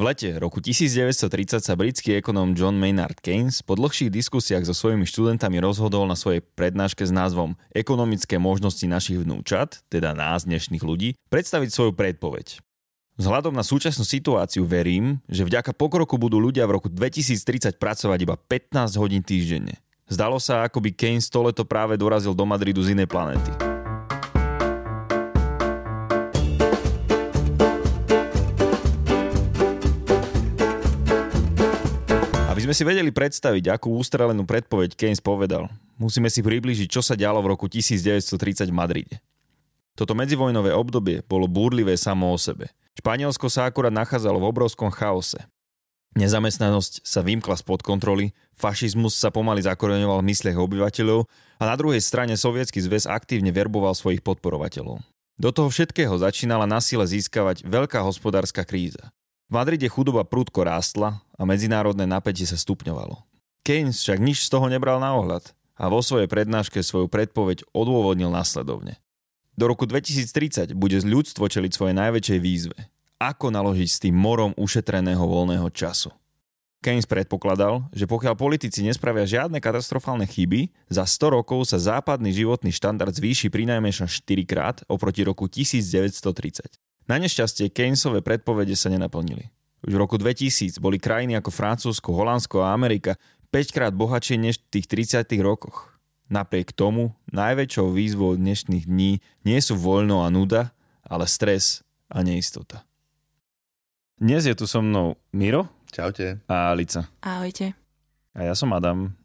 V lete roku 1930 sa britský ekonóm John Maynard Keynes po dlhších diskusiách so svojimi študentami rozhodol na svojej prednáške s názvom Ekonomické možnosti našich vnúčat, teda nás dnešných ľudí, predstaviť svoju predpoveď. Vzhľadom na súčasnú situáciu verím, že vďaka pokroku budú ľudia v roku 2030 pracovať iba 15 hodín týždenne. Zdalo sa, ako by Keynes to leto práve dorazil do Madridu z inej planéty. Sme si vedeli predstaviť, akú ústrelenú predpoveď Keynes povedal, musíme si priblížiť, čo sa dialo v roku 1930 v Madride. Toto medzivojnové obdobie bolo búrlivé samo o sebe. Španielsko sa akurát nachádzalo v obrovskom chaose. Nezamestnanosť sa vymkla spod kontroly, fašizmus sa pomaly zakoreňoval v mysliach obyvateľov a na druhej strane sovietský zväz aktívne verboval svojich podporovateľov. Do toho všetkého začínala na sile získavať veľká hospodárska kríza. V Madride chudoba prudko rástla a medzinárodné napätie sa stupňovalo. Keynes však nič z toho nebral na ohľad a vo svojej prednáške svoju predpoveď odôvodnil následovne. Do roku 2030 bude ľudstvo čeliť svojej najväčšej výzve. Ako naložiť s tým morom ušetreného voľného času? Keynes predpokladal, že pokiaľ politici nespravia žiadne katastrofálne chyby, za 100 rokov sa západný životný štandard zvýši pri najmenšom 4 krát oproti roku 1930. Na nešťastie Keynesové predpovede sa nenaplnili. Už v roku 2000 boli krajiny ako Francúzsko, Holandsko a Amerika 5 krát bohatšie než v tých 30 rokoch. Napriek tomu, najväčšou výzvou dnešných dní nie sú voľno a nuda, ale stres a neistota. Dnes je tu so mnou Miro. Čaute. A Alica. Ahojte. A ja som Adam.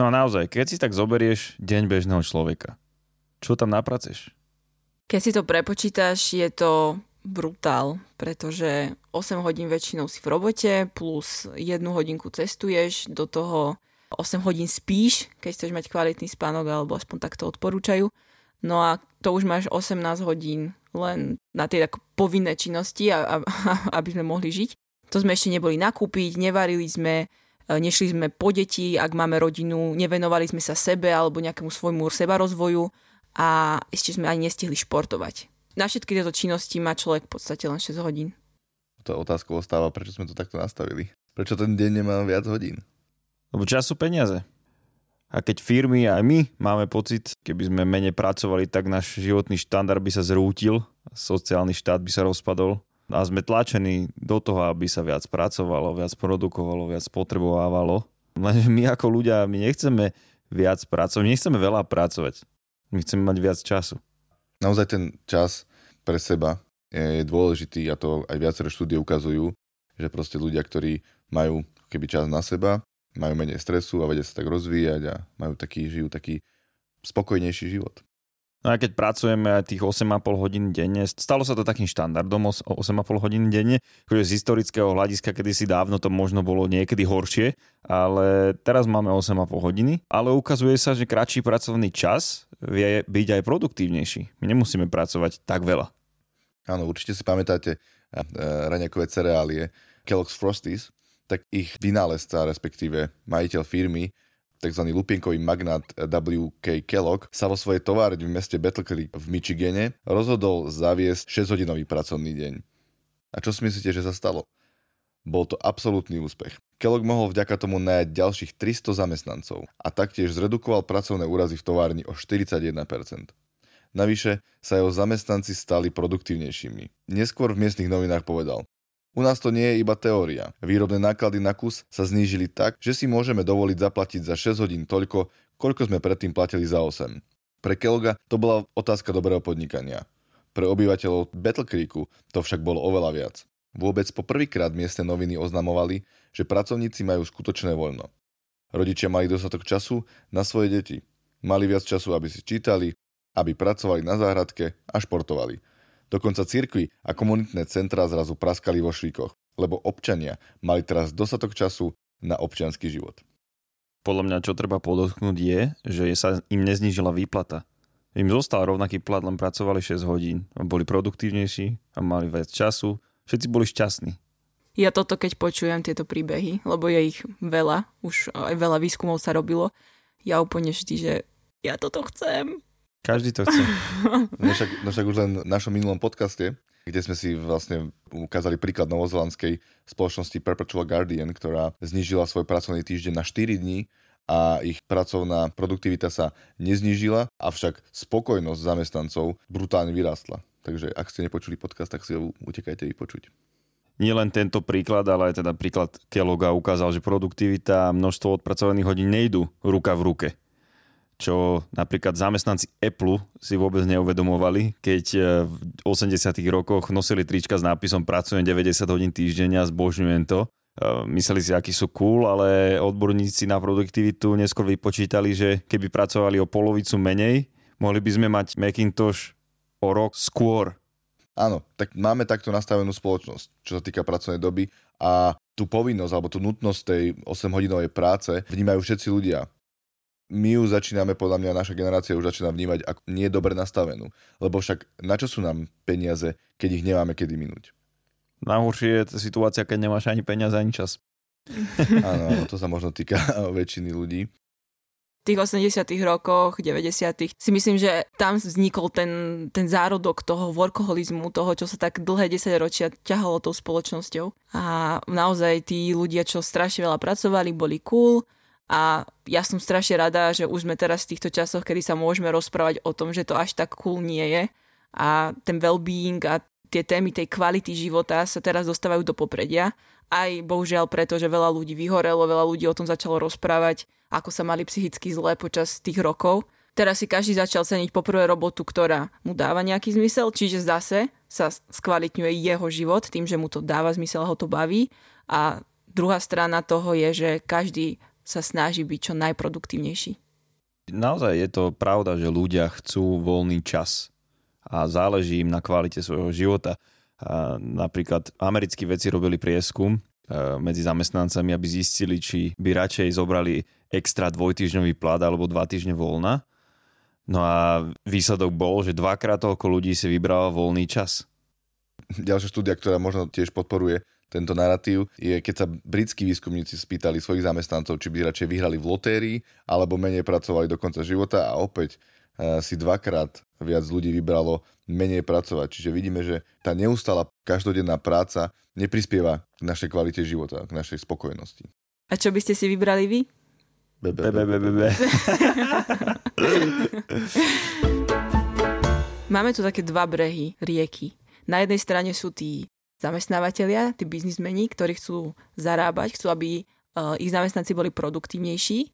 No a naozaj, keď si tak zoberieš deň bežného človeka, čo tam napraceš? Keď si to prepočítaš, je to brutál, pretože 8 hodín väčšinou si v robote, plus 1 hodinku cestuješ, do toho 8 hodín spíš, keď chceš mať kvalitný spánok, alebo aspoň takto odporúčajú. No a to už máš 18 hodín len na tie tak povinné činnosti, a, a, aby sme mohli žiť. To sme ešte neboli nakúpiť, nevarili sme, e, nešli sme po deti, ak máme rodinu, nevenovali sme sa sebe alebo nejakému svojmu seba rozvoju a ešte sme ani nestihli športovať. Na všetky tieto činnosti má človek v podstate len 6 hodín. To otázka ostáva, prečo sme to takto nastavili. Prečo ten deň nemá viac hodín? Lebo čas sú peniaze. A keď firmy aj my máme pocit, keby sme menej pracovali, tak náš životný štandard by sa zrútil, sociálny štát by sa rozpadol a sme tlačení do toho, aby sa viac pracovalo, viac produkovalo, viac potrebovávalo. Lenže my ako ľudia, my nechceme viac pracovať, my nechceme veľa pracovať. My chceme mať viac času. Naozaj ten čas pre seba je dôležitý a to aj viaceré štúdie ukazujú, že proste ľudia, ktorí majú keby čas na seba, majú menej stresu a vedia sa tak rozvíjať a majú taký, žijú taký spokojnejší život. No a keď pracujeme aj tých 8,5 hodín denne, stalo sa to takým štandardom 8,5 hodín denne, akože z historického hľadiska kedysi dávno to možno bolo niekedy horšie, ale teraz máme 8,5 hodiny, ale ukazuje sa, že kratší pracovný čas vie byť aj produktívnejší. My nemusíme pracovať tak veľa. Áno, určite si pamätáte raňakové cereálie Kellogg's Frosties, tak ich vynálezca, respektíve majiteľ firmy, tzv. lupienkový magnát W.K. Kellogg sa vo svojej továrni v meste Battle Creek v Michigane rozhodol zaviesť 6-hodinový pracovný deň. A čo si myslíte, že sa stalo? Bol to absolútny úspech. Kellogg mohol vďaka tomu najať ďalších 300 zamestnancov a taktiež zredukoval pracovné úrazy v továrni o 41%. Navyše sa jeho zamestnanci stali produktívnejšími. Neskôr v miestnych novinách povedal, u nás to nie je iba teória. Výrobné náklady na kus sa znížili tak, že si môžeme dovoliť zaplatiť za 6 hodín toľko, koľko sme predtým platili za 8. Pre Kelga to bola otázka dobrého podnikania. Pre obyvateľov Battle Creeku to však bolo oveľa viac. Vôbec po prvýkrát miestne noviny oznamovali, že pracovníci majú skutočné voľno. Rodičia mali dostatok času na svoje deti. Mali viac času, aby si čítali, aby pracovali na záhradke a športovali. Dokonca cirkvy a komunitné centrá zrazu praskali vo švíkoch, lebo občania mali teraz dostatok času na občianský život. Podľa mňa, čo treba podotknúť je, že sa im neznížila výplata. Im zostal rovnaký plat, len pracovali 6 hodín, boli produktívnejší a mali viac času. Všetci boli šťastní. Ja toto, keď počujem tieto príbehy, lebo je ich veľa, už aj veľa výskumov sa robilo, ja úplne vždy, že ja toto chcem, každý to chce. No však, no však už len v našom minulom podcaste kde sme si vlastne ukázali príklad novozelandskej spoločnosti Perpetual Guardian, ktorá znížila svoj pracovný týždeň na 4 dní a ich pracovná produktivita sa neznížila, avšak spokojnosť zamestnancov brutálne vyrástla. Takže ak ste nepočuli podcast, tak si ho utekajte vypočuť. Nie len tento príklad, ale aj teda príklad Kelloga ukázal, že produktivita a množstvo odpracovaných hodín nejdu ruka v ruke čo napríklad zamestnanci Apple si vôbec neuvedomovali, keď e, v 80 rokoch nosili trička s nápisom pracujem 90 hodín týždenia, zbožňujem to. E, mysleli si, akí sú cool, ale odborníci na produktivitu neskôr vypočítali, že keby pracovali o polovicu menej, mohli by sme mať Macintosh o rok skôr. Áno, tak máme takto nastavenú spoločnosť, čo sa týka pracovnej doby a tú povinnosť alebo tú nutnosť tej 8-hodinovej práce vnímajú všetci ľudia my ju začíname, podľa mňa naša generácia už začína vnímať ako nie dobre nastavenú. Lebo však na čo sú nám peniaze, keď ich nemáme kedy minúť? Najhoršie je situácia, keď nemáš ani peniaze, ani čas. Áno, áno, to sa možno týka väčšiny ľudí. V tých 80 rokoch, 90 si myslím, že tam vznikol ten, ten zárodok toho workoholizmu, toho, čo sa tak dlhé 10 ročia ťahalo tou spoločnosťou. A naozaj tí ľudia, čo strašne veľa pracovali, boli cool, a ja som strašne rada, že už sme teraz v týchto časoch, kedy sa môžeme rozprávať o tom, že to až tak cool nie je a ten well-being a tie témy tej kvality života sa teraz dostávajú do popredia. Aj bohužiaľ preto, že veľa ľudí vyhorelo, veľa ľudí o tom začalo rozprávať, ako sa mali psychicky zlé počas tých rokov. Teraz si každý začal ceniť poprvé robotu, ktorá mu dáva nejaký zmysel, čiže zase sa skvalitňuje jeho život tým, že mu to dáva zmysel ho to baví. A druhá strana toho je, že každý sa snaží byť čo najproduktívnejší. Naozaj je to pravda, že ľudia chcú voľný čas a záleží im na kvalite svojho života. A napríklad americkí vedci robili prieskum e, medzi zamestnancami, aby zistili, či by radšej zobrali extra dvojtyžňový plat alebo dva týždne voľna. No a výsledok bol, že dvakrát toľko ľudí si vybralo voľný čas. Ďalšia štúdia, ktorá možno tiež podporuje tento narratív, je keď sa britskí výskumníci spýtali svojich zamestnancov, či by radšej vyhrali v lotérii, alebo menej pracovali do konca života a opäť uh, si dvakrát viac ľudí vybralo menej pracovať. Čiže vidíme, že tá neustála každodenná práca neprispieva k našej kvalite života, k našej spokojnosti. A čo by ste si vybrali vy? Bebe, bebe, bebe. Máme tu také dva brehy rieky. Na jednej strane sú tí zamestnávateľia, tí biznismeni, ktorí chcú zarábať, chcú, aby uh, ich zamestnanci boli produktívnejší.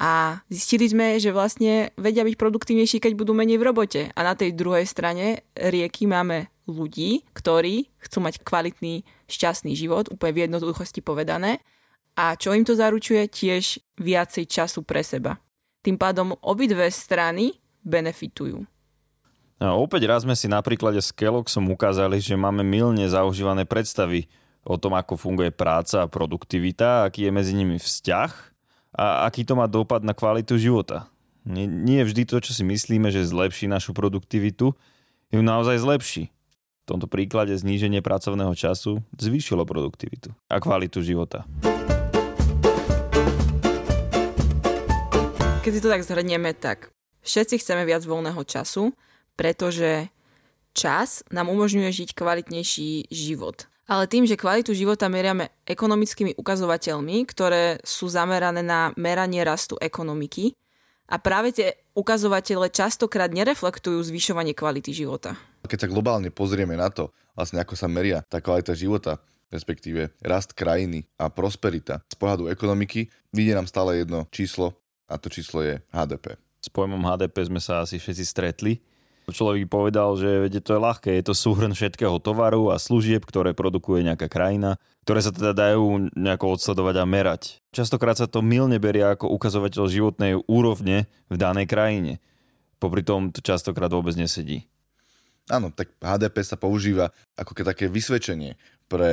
A zistili sme, že vlastne vedia byť produktívnejší, keď budú menej v robote. A na tej druhej strane rieky máme ľudí, ktorí chcú mať kvalitný, šťastný život, úplne v jednoduchosti povedané. A čo im to zaručuje? Tiež viacej času pre seba. Tým pádom obidve strany benefitujú. Opäť raz sme si na príklade s Kelloggsom ukázali, že máme milne zaužívané predstavy o tom, ako funguje práca a produktivita, aký je medzi nimi vzťah a aký to má dopad na kvalitu života. Nie, nie vždy to, čo si myslíme, že zlepší našu produktivitu, ju naozaj zlepší. V tomto príklade zníženie pracovného času zvýšilo produktivitu a kvalitu života. Keď si to tak zhrnieme, tak všetci chceme viac voľného času, pretože čas nám umožňuje žiť kvalitnejší život. Ale tým, že kvalitu života meriame ekonomickými ukazovateľmi, ktoré sú zamerané na meranie rastu ekonomiky, a práve tie ukazovatele častokrát nereflektujú zvyšovanie kvality života. Keď sa globálne pozrieme na to, vlastne ako sa meria tá kvalita života, respektíve rast krajiny a prosperita z pohľadu ekonomiky, vidie nám stále jedno číslo a to číslo je HDP. S pojmom HDP sme sa asi všetci stretli človek povedal, že vede, to je ľahké, je to súhrn všetkého tovaru a služieb, ktoré produkuje nejaká krajina, ktoré sa teda dajú nejako odsledovať a merať. Častokrát sa to milne berie ako ukazovateľ životnej úrovne v danej krajine. Popri tom to častokrát vôbec nesedí. Áno, tak HDP sa používa ako také vysvedčenie pre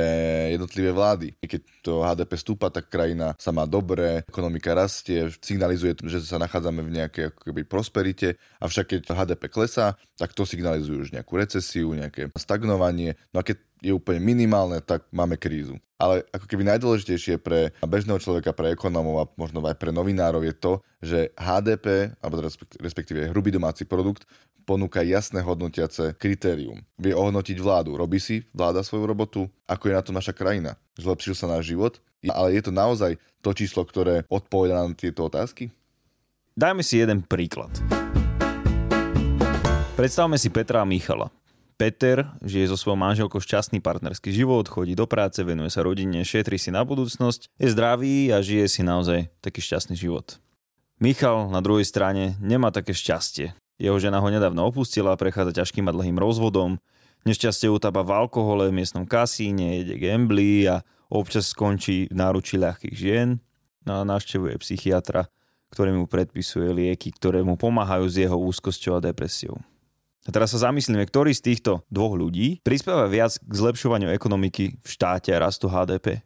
jednotlivé vlády. Keď to HDP stúpa, tak krajina sa má dobre, ekonomika rastie, signalizuje, že sa nachádzame v nejakej ako keby prosperite, avšak keď HDP klesá, tak to signalizuje už nejakú recesiu, nejaké stagnovanie. No a keď je úplne minimálne, tak máme krízu. ale ako keby najdôležitejšie pre bežného človeka, pre ekonómov a možno aj pre novinárov je to, že HDP, alebo respektíve hrubý domáci produkt, ponúka jasné hodnotiace kritérium. Vie ohodnotiť vládu. Robí si vláda svoju robotu? Ako je na to naša krajina? Zlepšil sa náš život? Ale je to naozaj to číslo, ktoré odpoveda na tieto otázky? Dajme si jeden príklad. Predstavme si Petra a Michala. Peter žije so svojou manželkou šťastný partnerský život, chodí do práce, venuje sa rodine, šetrí si na budúcnosť, je zdravý a žije si naozaj taký šťastný život. Michal na druhej strane nemá také šťastie. Jeho žena ho nedávno opustila, prechádza ťažkým a dlhým rozvodom, nešťastie utápa v alkohole, v miestnom kasíne, jede gambly a občas skončí v náručí ľahkých žien no a navštevuje psychiatra, ktorý mu predpisuje lieky, ktoré mu pomáhajú s jeho úzkosťou a depresiou. A teraz sa zamyslíme, ktorý z týchto dvoch ľudí prispieva viac k zlepšovaniu ekonomiky v štáte a rastu HDP.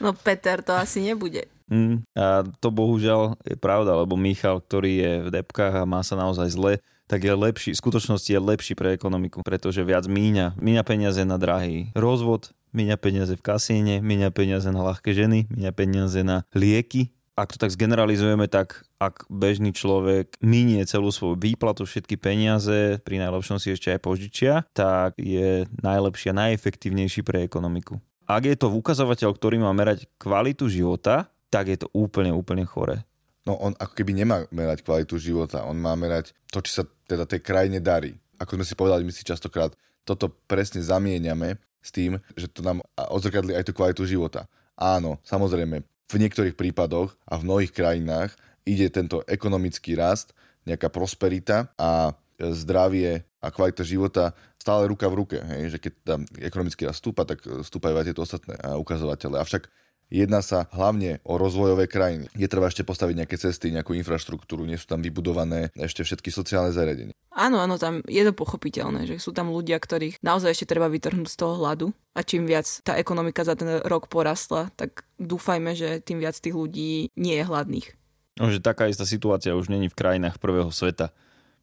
No Peter to asi nebude. Mm, a to bohužiaľ je pravda, lebo Michal, ktorý je v depkách a má sa naozaj zle, tak je lepší, v skutočnosti je lepší pre ekonomiku, pretože viac míňa. Míňa peniaze na drahý rozvod, míňa peniaze v kasíne, míňa peniaze na ľahké ženy, míňa peniaze na lieky, ak to tak zgeneralizujeme, tak ak bežný človek minie celú svoju výplatu, všetky peniaze, pri najlepšom si ešte aj požičia, tak je najlepší a najefektívnejší pre ekonomiku. Ak je to ukazovateľ, ktorý má merať kvalitu života, tak je to úplne, úplne chore. No on ako keby nemá merať kvalitu života, on má merať to, či sa teda tej krajine darí. Ako sme si povedali, my si častokrát toto presne zamieňame s tým, že to nám odzrkadli aj tú kvalitu života. Áno, samozrejme, v niektorých prípadoch a v mnohých krajinách ide tento ekonomický rast, nejaká prosperita a zdravie a kvalita života stále ruka v ruke. Hej? Že keď tam ekonomický rast stúpa, tak stúpajú aj tieto ostatné ukazovatele. Avšak Jedná sa hlavne o rozvojové krajiny. Je treba ešte postaviť nejaké cesty, nejakú infraštruktúru, nie sú tam vybudované ešte všetky sociálne zariadenia. Áno, áno, tam je to pochopiteľné, že sú tam ľudia, ktorých naozaj ešte treba vytrhnúť z toho hladu a čím viac tá ekonomika za ten rok porastla, tak dúfajme, že tým viac tých ľudí nie je hladných. No, že taká istá situácia už není v krajinách prvého sveta.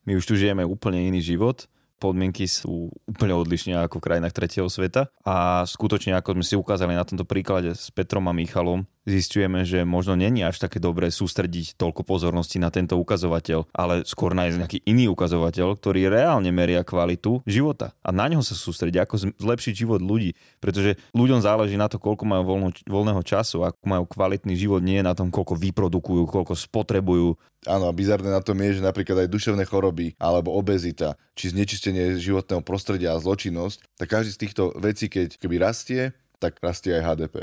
My už tu žijeme úplne iný život podmienky sú úplne odlišné ako v krajinách tretieho sveta. A skutočne, ako sme si ukázali na tomto príklade s Petrom a Michalom, zistujeme, že možno není až také dobré sústrediť toľko pozornosti na tento ukazovateľ, ale skôr nájsť nejaký iný ukazovateľ, ktorý reálne meria kvalitu života. A na ňo sa sústrediť, ako zlepšiť život ľudí, pretože ľuďom záleží na to, koľko majú voľno, voľného času, ako majú kvalitný život, nie na tom, koľko vyprodukujú, koľko spotrebujú. Áno, a bizarné na tom je, že napríklad aj duševné choroby alebo obezita, či znečistenie životného prostredia a zločinnosť, tak každý z týchto vecí, keď keby rastie, tak rastie aj HDP.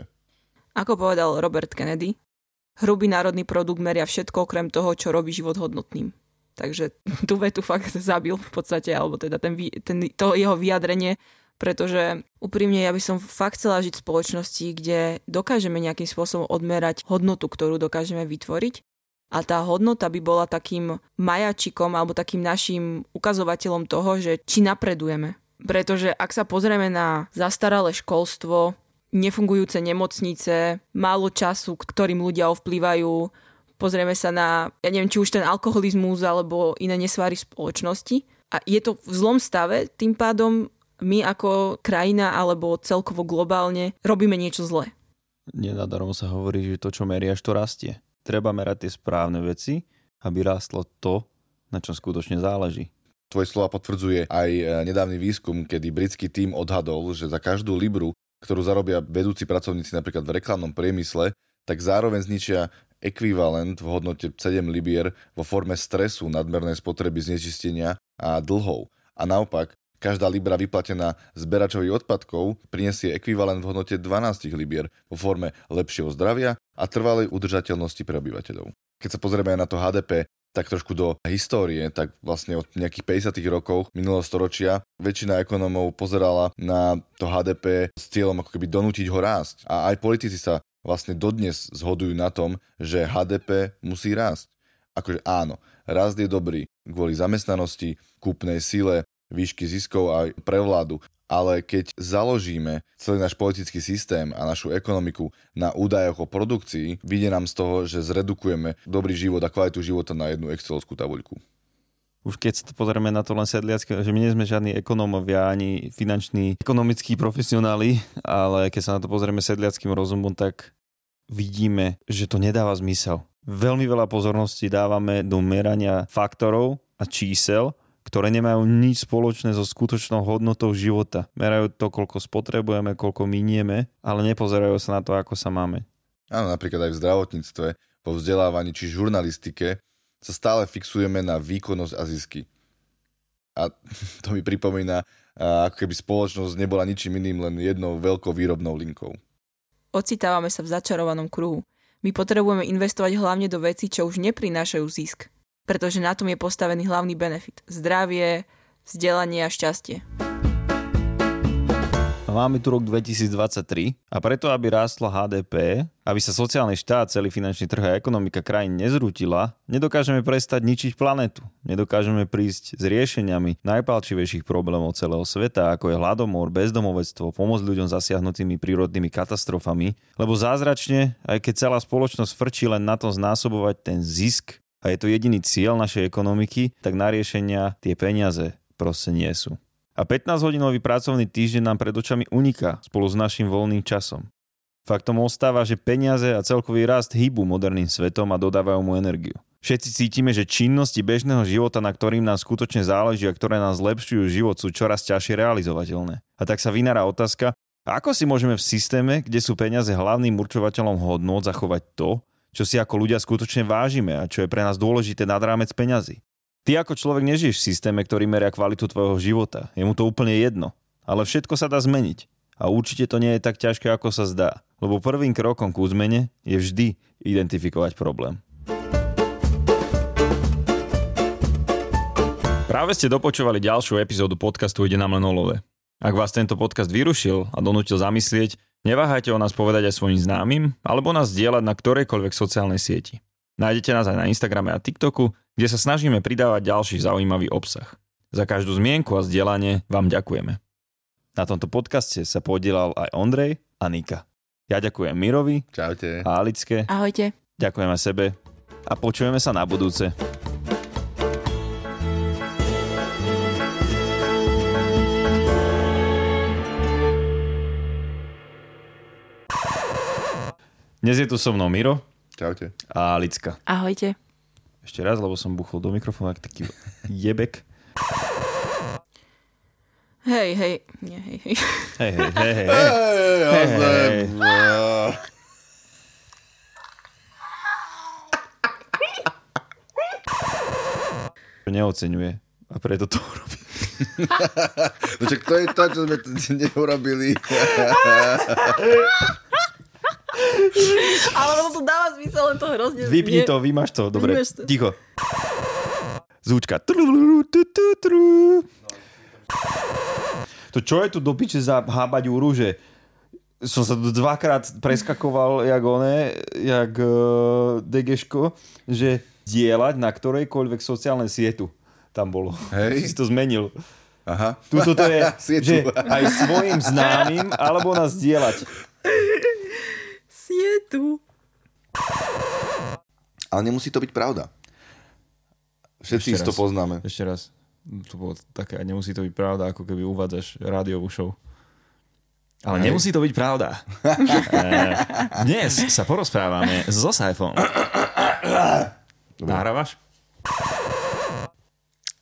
Ako povedal Robert Kennedy, hrubý národný produkt meria všetko okrem toho, čo robí život hodnotným. Takže tú vetu fakt zabil v podstate, alebo teda ten, ten, to jeho vyjadrenie, pretože úprimne ja by som fakt chcela žiť v spoločnosti, kde dokážeme nejakým spôsobom odmerať hodnotu, ktorú dokážeme vytvoriť a tá hodnota by bola takým majačikom alebo takým našim ukazovateľom toho, že či napredujeme. Pretože ak sa pozrieme na zastaralé školstvo, nefungujúce nemocnice, málo času, ktorým ľudia ovplyvajú, pozrieme sa na, ja neviem, či už ten alkoholizmus alebo iné nesváry spoločnosti. A je to v zlom stave, tým pádom my ako krajina alebo celkovo globálne robíme niečo zlé. Nenadarom sa hovorí, že to, čo meriaš, to rastie treba merať tie správne veci, aby rástlo to, na čom skutočne záleží. Tvoje slova potvrdzuje aj e, nedávny výskum, kedy britský tým odhadol, že za každú libru, ktorú zarobia vedúci pracovníci napríklad v reklamnom priemysle, tak zároveň zničia ekvivalent v hodnote 7 libier vo forme stresu, nadmernej spotreby znečistenia a dlhov. A naopak, Každá libra vyplatená zberačovi odpadkov prinesie ekvivalent v hodnote 12 libier vo forme lepšieho zdravia a trvalej udržateľnosti pre obyvateľov. Keď sa pozrieme na to HDP, tak trošku do histórie, tak vlastne od nejakých 50. rokov minulého storočia väčšina ekonomov pozerala na to HDP s cieľom ako keby donútiť ho rásť. A aj politici sa vlastne dodnes zhodujú na tom, že HDP musí rásť. Akože áno, rast je dobrý kvôli zamestnanosti, kúpnej sile, výšky ziskov a prevládu. Ale keď založíme celý náš politický systém a našu ekonomiku na údajoch o produkcii, vyjde nám z toho, že zredukujeme dobrý život a kvalitu života na jednu excelovskú tabuľku. už keď sa pozrieme na to len sedliacky, že my nie sme žiadni ekonómovia ani finanční ekonomickí profesionáli, ale keď sa na to pozrieme sedliackým rozumom, tak vidíme, že to nedáva zmysel. Veľmi veľa pozornosti dávame do merania faktorov a čísel, ktoré nemajú nič spoločné so skutočnou hodnotou života. Merajú to, koľko spotrebujeme, koľko minieme, ale nepozerajú sa na to, ako sa máme. Áno, napríklad aj v zdravotníctve, po vzdelávaní či žurnalistike sa stále fixujeme na výkonnosť a zisky. A to mi pripomína, ako keby spoločnosť nebola ničím iným, len jednou veľkou výrobnou linkou. Ocitávame sa v začarovanom kruhu. My potrebujeme investovať hlavne do vecí, čo už neprinášajú zisk, pretože na tom je postavený hlavný benefit. Zdravie, vzdelanie a šťastie. Máme tu rok 2023 a preto, aby rástla HDP, aby sa sociálny štát, celý finančný trh a ekonomika krajín nezrútila, nedokážeme prestať ničiť planetu. Nedokážeme prísť s riešeniami najpalčivejších problémov celého sveta, ako je hladomor, bezdomovectvo, pomoc ľuďom zasiahnutými prírodnými katastrofami, lebo zázračne, aj keď celá spoločnosť frčí len na tom znásobovať ten zisk a je to jediný cieľ našej ekonomiky, tak na riešenia tie peniaze proste nie sú. A 15-hodinový pracovný týždeň nám pred očami uniká spolu s našim voľným časom. Faktom ostáva, že peniaze a celkový rast hýbu moderným svetom a dodávajú mu energiu. Všetci cítime, že činnosti bežného života, na ktorým nám skutočne záleží a ktoré nás zlepšujú život, sú čoraz ťažšie realizovateľné. A tak sa vynára otázka, ako si môžeme v systéme, kde sú peniaze hlavným určovateľom hodnot, zachovať to, čo si ako ľudia skutočne vážime a čo je pre nás dôležité nad rámec peňazí. Ty ako človek nežiješ v systéme, ktorý meria kvalitu tvojho života. Je mu to úplne jedno. Ale všetko sa dá zmeniť. A určite to nie je tak ťažké, ako sa zdá. Lebo prvým krokom k zmene je vždy identifikovať problém. Práve ste dopočúvali ďalšiu epizódu podcastu Ide nám len olové. Ak vás tento podcast vyrušil a donútil zamyslieť, neváhajte o nás povedať aj svojim známym alebo nás zdieľať na ktorejkoľvek sociálnej sieti. Nájdete nás aj na Instagrame a TikToku, kde sa snažíme pridávať ďalší zaujímavý obsah. Za každú zmienku a zdieľanie vám ďakujeme. Na tomto podcaste sa podielal aj Ondrej a Nika. Ja ďakujem Mirovi Čaute. a Alicke. Ahojte. Ďakujeme sebe a počujeme sa na budúce. Dnes je tu so mnou Miro Čaute. a Alicka. Ahojte. Ešte raz, lebo som buchol do mikrofónu ako taký jebek. Hej, hej. Nie, hej, hej. Hej, hej, hej, hej. hej. Hej. Neoceňuje a preto to robí. No čak to je to, čo sme t- neurobili. Ale ono to dáva zmysel, len to hrozne Vypni znie. to, vymaš to. Dobre, Vymaž to. ticho. Zúčka. To čo je tu do piče za hábať úru, že som sa tu dvakrát preskakoval jak one, jak uh, Degeško, že dielať na ktorejkoľvek sociálnej sietu tam bolo. Hej. Si to zmenil. Aha. Tuto to je, že aj svojim známym, alebo nás dielať. Sietu. Ale nemusí to byť pravda. Všetci Ešte si to raz. poznáme. Ešte raz. To bolo také, nemusí to byť pravda, ako keby uvádzaš rádiovú show. Ale Hej. nemusí to byť pravda. Eh, Dnes sa porozprávame so Saifom. Nahrávaš?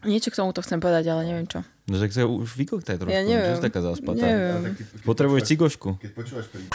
Niečo k tomuto chcem povedať, ale neviem čo. No, že sa už vykoktaj trošku. Ja neviem. Čo si taká zaspatá? Neviem. Potrebuješ cigošku. Keď počúvaš pri...